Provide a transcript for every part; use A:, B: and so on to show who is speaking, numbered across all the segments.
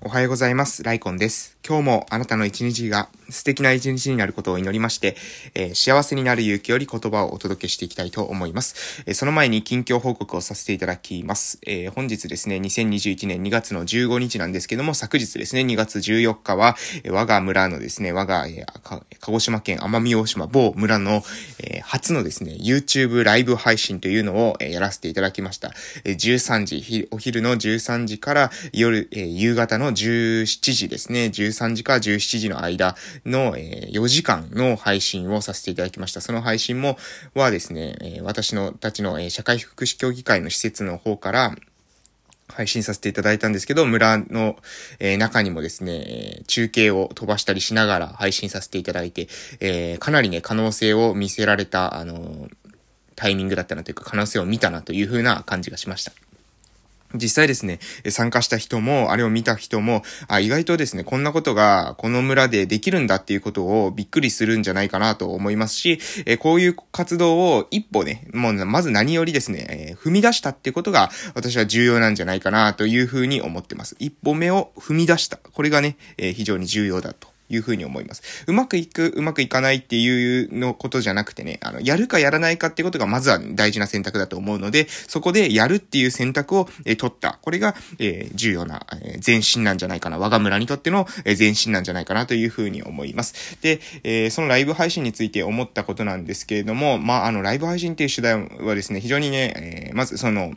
A: おはようございます。ライコンです。今日もあなたの一日が素敵な一日になることを祈りまして、えー、幸せになる勇気より言葉をお届けしていきたいと思います。えー、その前に近況報告をさせていただきます。えー、本日ですね、2021年2月の15日なんですけども、昨日ですね、2月14日は、え我が村のですね、我が、え鹿児島県奄美大島某村の、え初のですね、YouTube ライブ配信というのを、えやらせていただきました。え13時、お昼の13時から夜、え夕方の17時ですね、13 3時から17時の間の、え、4時間の配信をさせていただきました。その配信も、はですね、え、私のたちの、え、社会福祉協議会の施設の方から、配信させていただいたんですけど、村の、えー、中にもですね、中継を飛ばしたりしながら配信させていただいて、えー、かなりね、可能性を見せられた、あのー、タイミングだったなというか、可能性を見たなという風な感じがしました。実際ですね、参加した人も、あれを見た人も、あ、意外とですね、こんなことがこの村でできるんだっていうことをびっくりするんじゃないかなと思いますし、えこういう活動を一歩ね、もうまず何よりですね、え踏み出したってことが私は重要なんじゃないかなというふうに思ってます。一歩目を踏み出した。これがね、え非常に重要だというふうに思います。うまくいく、うまくいかないっていうのことじゃなくてね、あの、やるかやらないかってことがまずは大事な選択だと思うので、そこでやるっていう選択を、え取った。これが、えー、重要な、えー、前進なんじゃないかな。我が村にとっての、えー、前進なんじゃないかなというふうに思います。で、え、そのライブ配信について思ったことなんですけれども、まあ、あの、ライブ配信っていう手段はですね、非常にね、え、まずその、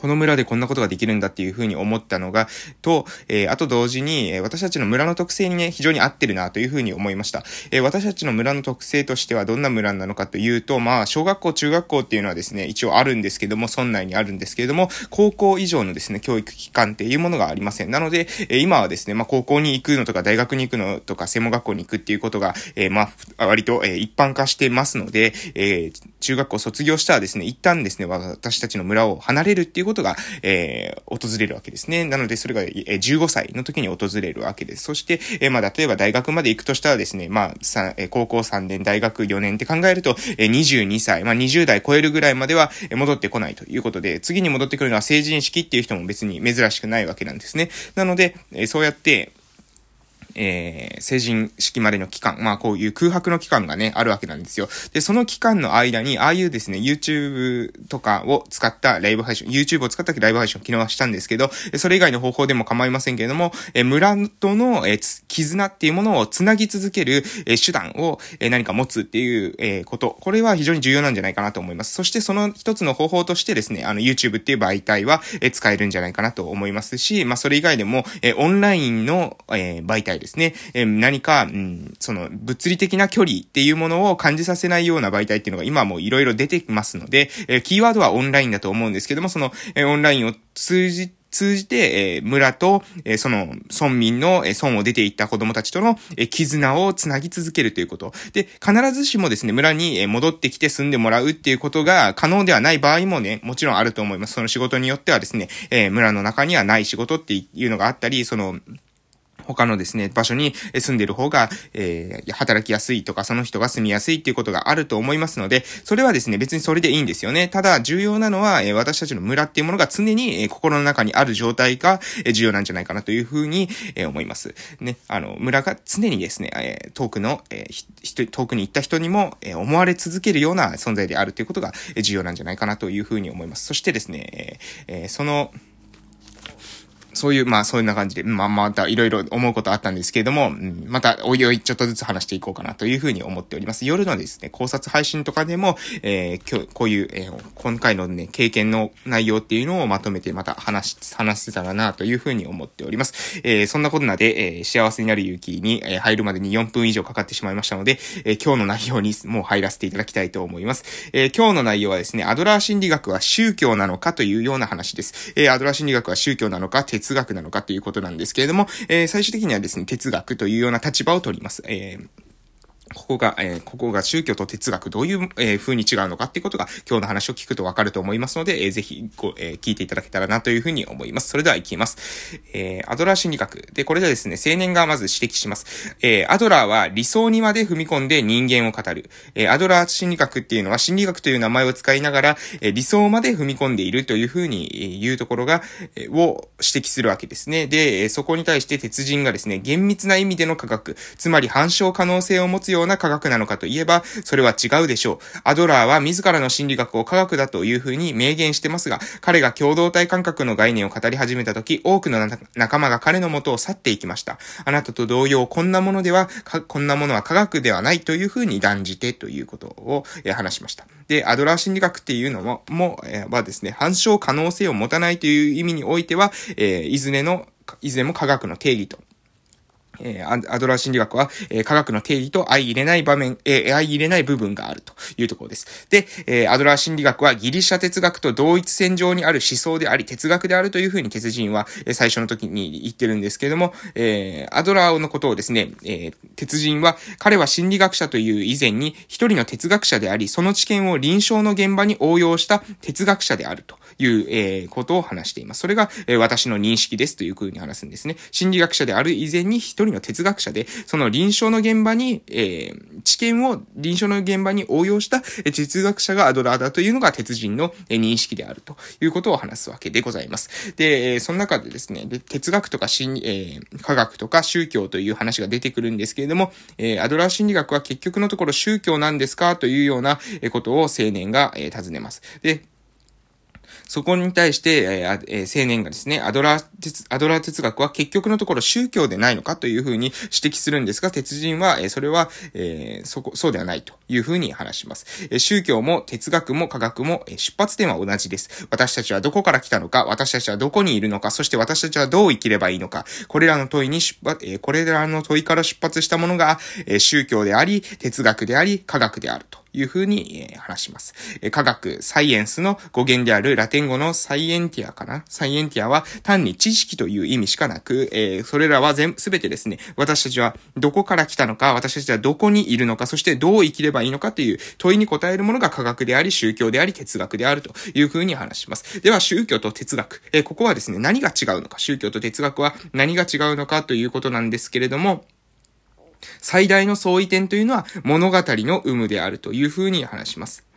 A: この村でこんなことができるんだっていうふうに思ったのが、と、えー、あと同時に、えー、私たちの村の特性にね、非常に合ってるなというふうに思いました。えー、私たちの村の特性としてはどんな村なのかというと、まあ、小学校、中学校っていうのはですね、一応あるんですけども、村内にあるんですけれども、高校以上のですね、教育機関っていうものがありません。なので、え今はですね、まあ、高校に行くのとか、大学に行くのとか、専門学校に行くっていうことが、えまあ、割と、え一般化してますので、え中学校卒業したらですね、一旦ですね、私たちの村を離れるっていうことことが、えー、訪れるわけですね。なので、それが、えー、15歳の時に訪れるわけです。そして、えー、まあ、例えば大学まで行くとしたらですね、まあ、さえー、高校3年、大学4年って考えると、えー、22歳、まあ、20代超えるぐらいまでは、え、戻ってこないということで、次に戻ってくるのは成人式っていう人も別に珍しくないわけなんですね。なので、えー、そうやって、えー、成人式までの期間、まあこういう空白の期間がね、あるわけなんですよ。で、その期間の間に、ああいうですね、YouTube とかを使ったライブ配信、YouTube を使ったライブ配信を昨日はしたんですけど、それ以外の方法でも構いませんけれども、えー、村との、えー、絆っていうものを繋ぎ続ける、えー、手段を、えー、何か持つっていう、えー、こと。これは非常に重要なんじゃないかなと思います。そしてその一つの方法としてですね、あの YouTube っていう媒体は、えー、使えるんじゃないかなと思いますし、まあそれ以外でも、えー、オンラインの、えー、媒体ですね。えー、何か、うん、その、物理的な距離っていうものを感じさせないような媒体っていうのが今もいろいろ出てきますので、え、キーワードはオンラインだと思うんですけども、その、え、オンラインを通じ通じて、えー、村と、えー、その、村民の、えー、村を出ていった子供たちとの、えー、絆をつなぎ続けるということ。で、必ずしもですね、村に、えー、戻ってきて住んでもらうっていうことが可能ではない場合もね、もちろんあると思います。その仕事によってはですね、えー、村の中にはない仕事っていうのがあったり、その、他のですね、場所に住んでいる方が、えー、働きやすいとか、その人が住みやすいっていうことがあると思いますので、それはですね、別にそれでいいんですよね。ただ、重要なのは、えー、私たちの村っていうものが常に、えー、心の中にある状態が、えー、重要なんじゃないかなというふうに、えー、思います。ね、あの、村が常にですね、えー、遠くの、えー、遠くに行った人にも、えー、思われ続けるような存在であるということが、えー、重要なんじゃないかなというふうに思います。そしてですね、えー、その、そういう、まあ、そういうな感じで、まあ、またいろいろ思うことあったんですけれども、うん、また、おいおいちょっとずつ話していこうかなというふうに思っております。夜のですね、考察配信とかでも、えー、今日、こういう、えー、今回のね、経験の内容っていうのをまとめてまた話し、話せたらなというふうに思っております。えー、そんなことなで、えー、幸せになる勇気に、えー、入るまでに4分以上かかってしまいましたので、えー、今日の内容にもう入らせていただきたいと思います。えー、今日の内容はですね、アドラー心理学は宗教なのかというような話です。えー、アドラー心理学は宗教なのか哲学なのかといういうことなんですけれども、えー、最終的にはですね、哲学というような立場を取ります。えーここが、えー、ここが宗教と哲学どういう、えー、風に違うのかっていうことが今日の話を聞くとわかると思いますので、えー、ぜひご、え、聞いていただけたらなというふうに思います。それでは行きます。え、アドラー心理学。で、これでですね、青年がまず指摘します。え、アドラーは理想にまで踏み込んで人間を語る。え、アドラー心理学っていうのは心理学という名前を使いながら、え、理想まで踏み込んでいるというふうに言うところが、え、を指摘するわけですね。で、そこに対して鉄人がですね、厳密な意味での科学、つまり反証可能性を持つようような科学なのかといえば、それは違うでしょう。アドラーは自らの心理学を科学だというふうに明言してますが、彼が共同体感覚の概念を語り始めた時、多くの仲間が彼の元を去っていきました。あなたと同様、こんなものでは、こんなものは科学ではないというふうに断じてということを、え話しました。で、アドラー心理学っていうのも、も、えはですね、反証可能性を持たないという意味においては、えー、いずれの、いずれも科学の定義とえー、アドラー心理学は、えー、科学の定義と相入れない場面、えー、相入れない部分があるというところです。で、えー、アドラー心理学はギリシャ哲学と同一線上にある思想であり、哲学であるというふうに鉄人は、えー、最初の時に言ってるんですけれども、えー、アドラーのことをですね、えー、鉄人は、彼は心理学者という以前に一人の哲学者であり、その知見を臨床の現場に応用した哲学者であるという、えー、ことを話しています。それが、えー、私の認識ですというふうに話すんですね。心理学者である以前に一人の哲学者で、その臨床の現場に、えー、知見を臨床の現場に応用した哲学者がアドラーだというのが鉄人の認識であるということを話すわけでございます。で、その中でですね、哲学とか心、えー、科学とか宗教という話が出てくるんですけれども、えー、アドラー心理学は結局のところ宗教なんですかというようなことを青年が、え、尋ねます。で、そこに対して、えーえー、青年がですね、アドラー哲、アドラー哲学は結局のところ宗教でないのかというふうに指摘するんですが、鉄人は、えー、それは、えー、そこ、そうではないというふうに話します。えー、宗教も哲学も科学も、えー、出発点は同じです。私たちはどこから来たのか、私たちはどこにいるのか、そして私たちはどう生きればいいのか、これらの問いに出発、えー、これらの問いから出発したものが、えー、宗教であり、哲学であり、科学であると。いうふうに、話します。科学、サイエンスの語源であるラテン語のサイエンティアかな？サイエンティアは単に知識という意味しかなく、それらは全、すべてですね、私たちはどこから来たのか、私たちはどこにいるのか、そしてどう生きればいいのかという問いに答えるものが科学であり、宗教であり、哲学であるというふうに話します。では、宗教と哲学。ここはですね、何が違うのか、宗教と哲学は何が違うのか？ということなんですけれども、最大の相違点というのは物語の有無であるというふうに話します。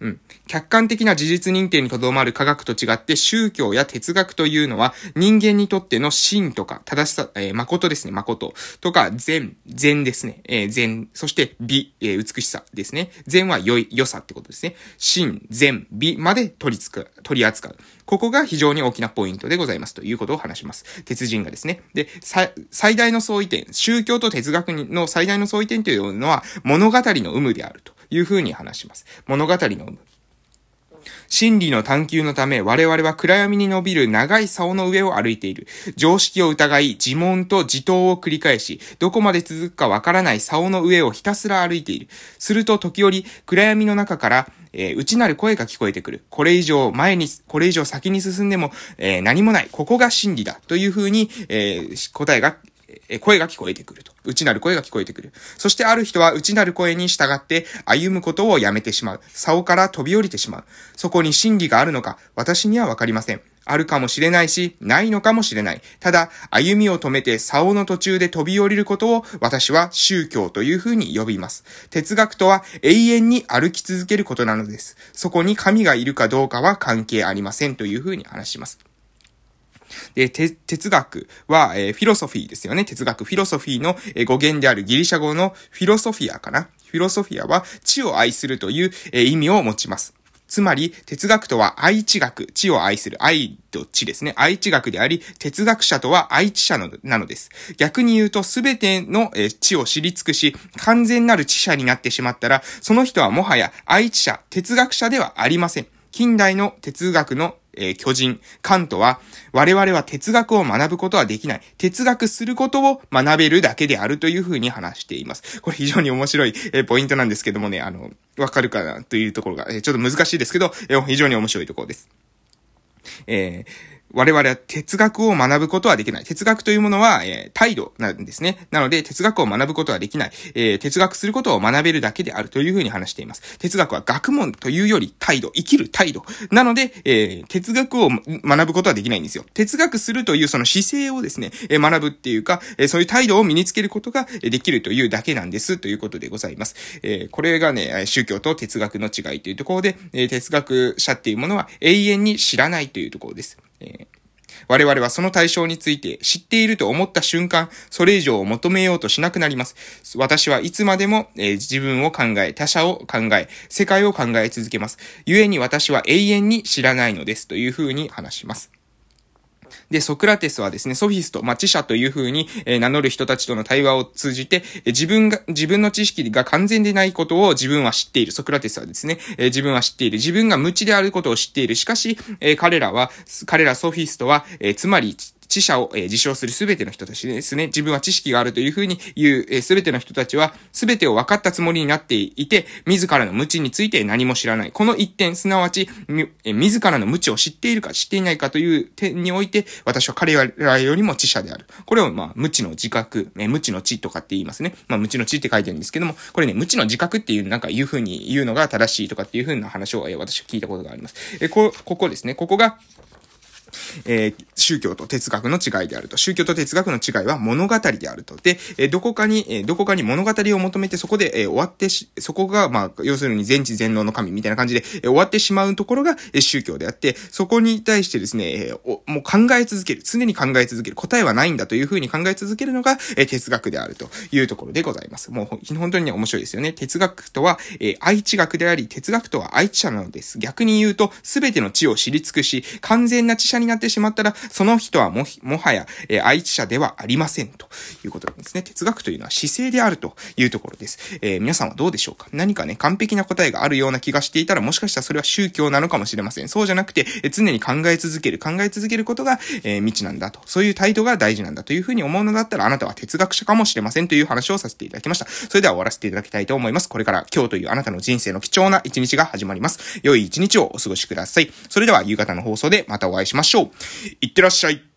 A: うん。客観的な事実認定にとどまる科学と違って宗教や哲学というのは人間にとっての真とか正しさ、えー、誠ですね、誠とか善、善ですね、えー、善、そして美、えー、美しさですね。善は良い、良さってことですね。真、善、美まで取りつく、取り扱う。ここが非常に大きなポイントでございますということを話します。鉄人がですね。で、最大の相違点、宗教と哲学の最大の相違点というのは物語の有無であると。いうふうに話します。物語の有無。真理の探求のため我々は暗闇に伸びる長い竿の上を歩いている。常識を疑い、自問と自答を繰り返し、どこまで続くかわからない竿の上をひたすら歩いている。すると時折、暗闇の中から、えー、内なる声が聞こえてくる。これ以上前に、これ以上先に進んでも、えー、何もない。ここが真理だ。というふうに、えー、答えがえ声が聞こえてくると。内なる声が聞こえてくる。そしてある人は内なる声に従って歩むことをやめてしまう。竿から飛び降りてしまう。そこに真理があるのか、私にはわかりません。あるかもしれないし、ないのかもしれない。ただ、歩みを止めて竿の途中で飛び降りることを私は宗教というふうに呼びます。哲学とは永遠に歩き続けることなのです。そこに神がいるかどうかは関係ありませんというふうに話します。で、哲学は、えー、フィロソフィーですよね。哲学、フィロソフィーの、えー、語源であるギリシャ語のフィロソフィアかな。フィロソフィアは知を愛するという、えー、意味を持ちます。つまり、哲学とは愛知学、知を愛する、愛と知ですね。愛知学であり、哲学者とは愛知者のなのです。逆に言うと、すべての知を知り尽くし、完全なる知者になってしまったら、その人はもはや愛知者、哲学者ではありません。近代の哲学のえー、巨人、カントは、我々は哲学を学ぶことはできない。哲学することを学べるだけであるというふうに話しています。これ非常に面白い、えー、ポイントなんですけどもね、あの、わかるかなというところが、えー、ちょっと難しいですけど、えー、非常に面白いところです。えー我々は哲学を学ぶことはできない。哲学というものは、えー、態度なんですね。なので、哲学を学ぶことはできない。えー、哲学することを学べるだけであるというふうに話しています。哲学は学問というより態度、生きる態度。なので、えー、哲学を学ぶことはできないんですよ。哲学するというその姿勢をですね、えー、学ぶっていうか、えー、そういう態度を身につけることができるというだけなんですということでございます。えー、これがね、宗教と哲学の違いというところで、えー、哲学者っていうものは永遠に知らないというところです。えー我々はその対象について知っていると思った瞬間、それ以上を求めようとしなくなります。私はいつまでも、えー、自分を考え、他者を考え、世界を考え続けます。故に私は永遠に知らないのです。というふうに話します。で、ソクラテスはですね、ソフィスト、まあ、知者という風に、え、名乗る人たちとの対話を通じて、え、自分が、自分の知識が完全でないことを自分は知っている。ソクラテスはですね、え、自分は知っている。自分が無知であることを知っている。しかし、え彼らは、彼らソフィストは、えつまり、知者を、えー、自称するすべての人たちですね。自分は知識があるというふうに言う、す、べての人たちは、すべてを分かったつもりになっていて、自らの無知について何も知らない。この一点、すなわち、え自らの無知を知っているか知っていないかという点において、私は彼らよりも知者である。これを、まあ、無知の自覚、え無知の知とかって言いますね。まあ、無知の知って書いてるんですけども、これね、無知の自覚っていう、なんかいうふうに言うのが正しいとかっていうふうな話を、え私は聞いたことがあります。えこ、ここですね。ここが、えー、宗教と哲学の違いであると。宗教と哲学の違いは物語であると。で、え、どこかに、え、どこかに物語を求めてそこで、え、終わってし、そこが、まあ、要するに全知全能の神みたいな感じで、え、終わってしまうところが、え、宗教であって、そこに対してですね、え、もう考え続ける。常に考え続ける。答えはないんだというふうに考え続けるのが、え、哲学であるというところでございます。もう、本当にね面白いですよね。哲学とは、え、愛知学であり、哲学とは愛知者なのです。逆に言うと、すべての知を知り尽くし、完全な知者になってしまったら、その人はも、もはや、えー、愛知者ではありません。ということなんですね。哲学というのは姿勢であるというところです。えー、皆さんはどうでしょうか？何かね、完璧な答えがあるような気がしていたら、もしかしたらそれは宗教なのかもしれません。そうじゃなくて、えー、常に考え続ける、考え続けることが、えー、未知なんだと。そういう態度が大事なんだというふうに思うのだったら、あなたは哲学者かもしれませんという話をさせていただきました。それでは終わらせていただきたいと思います。これから今日というあなたの人生の貴重な一日が始まります。良い一日をお過ごしください。それでは夕方の放送でまたお会いしましょうしょう。いってらっしゃい。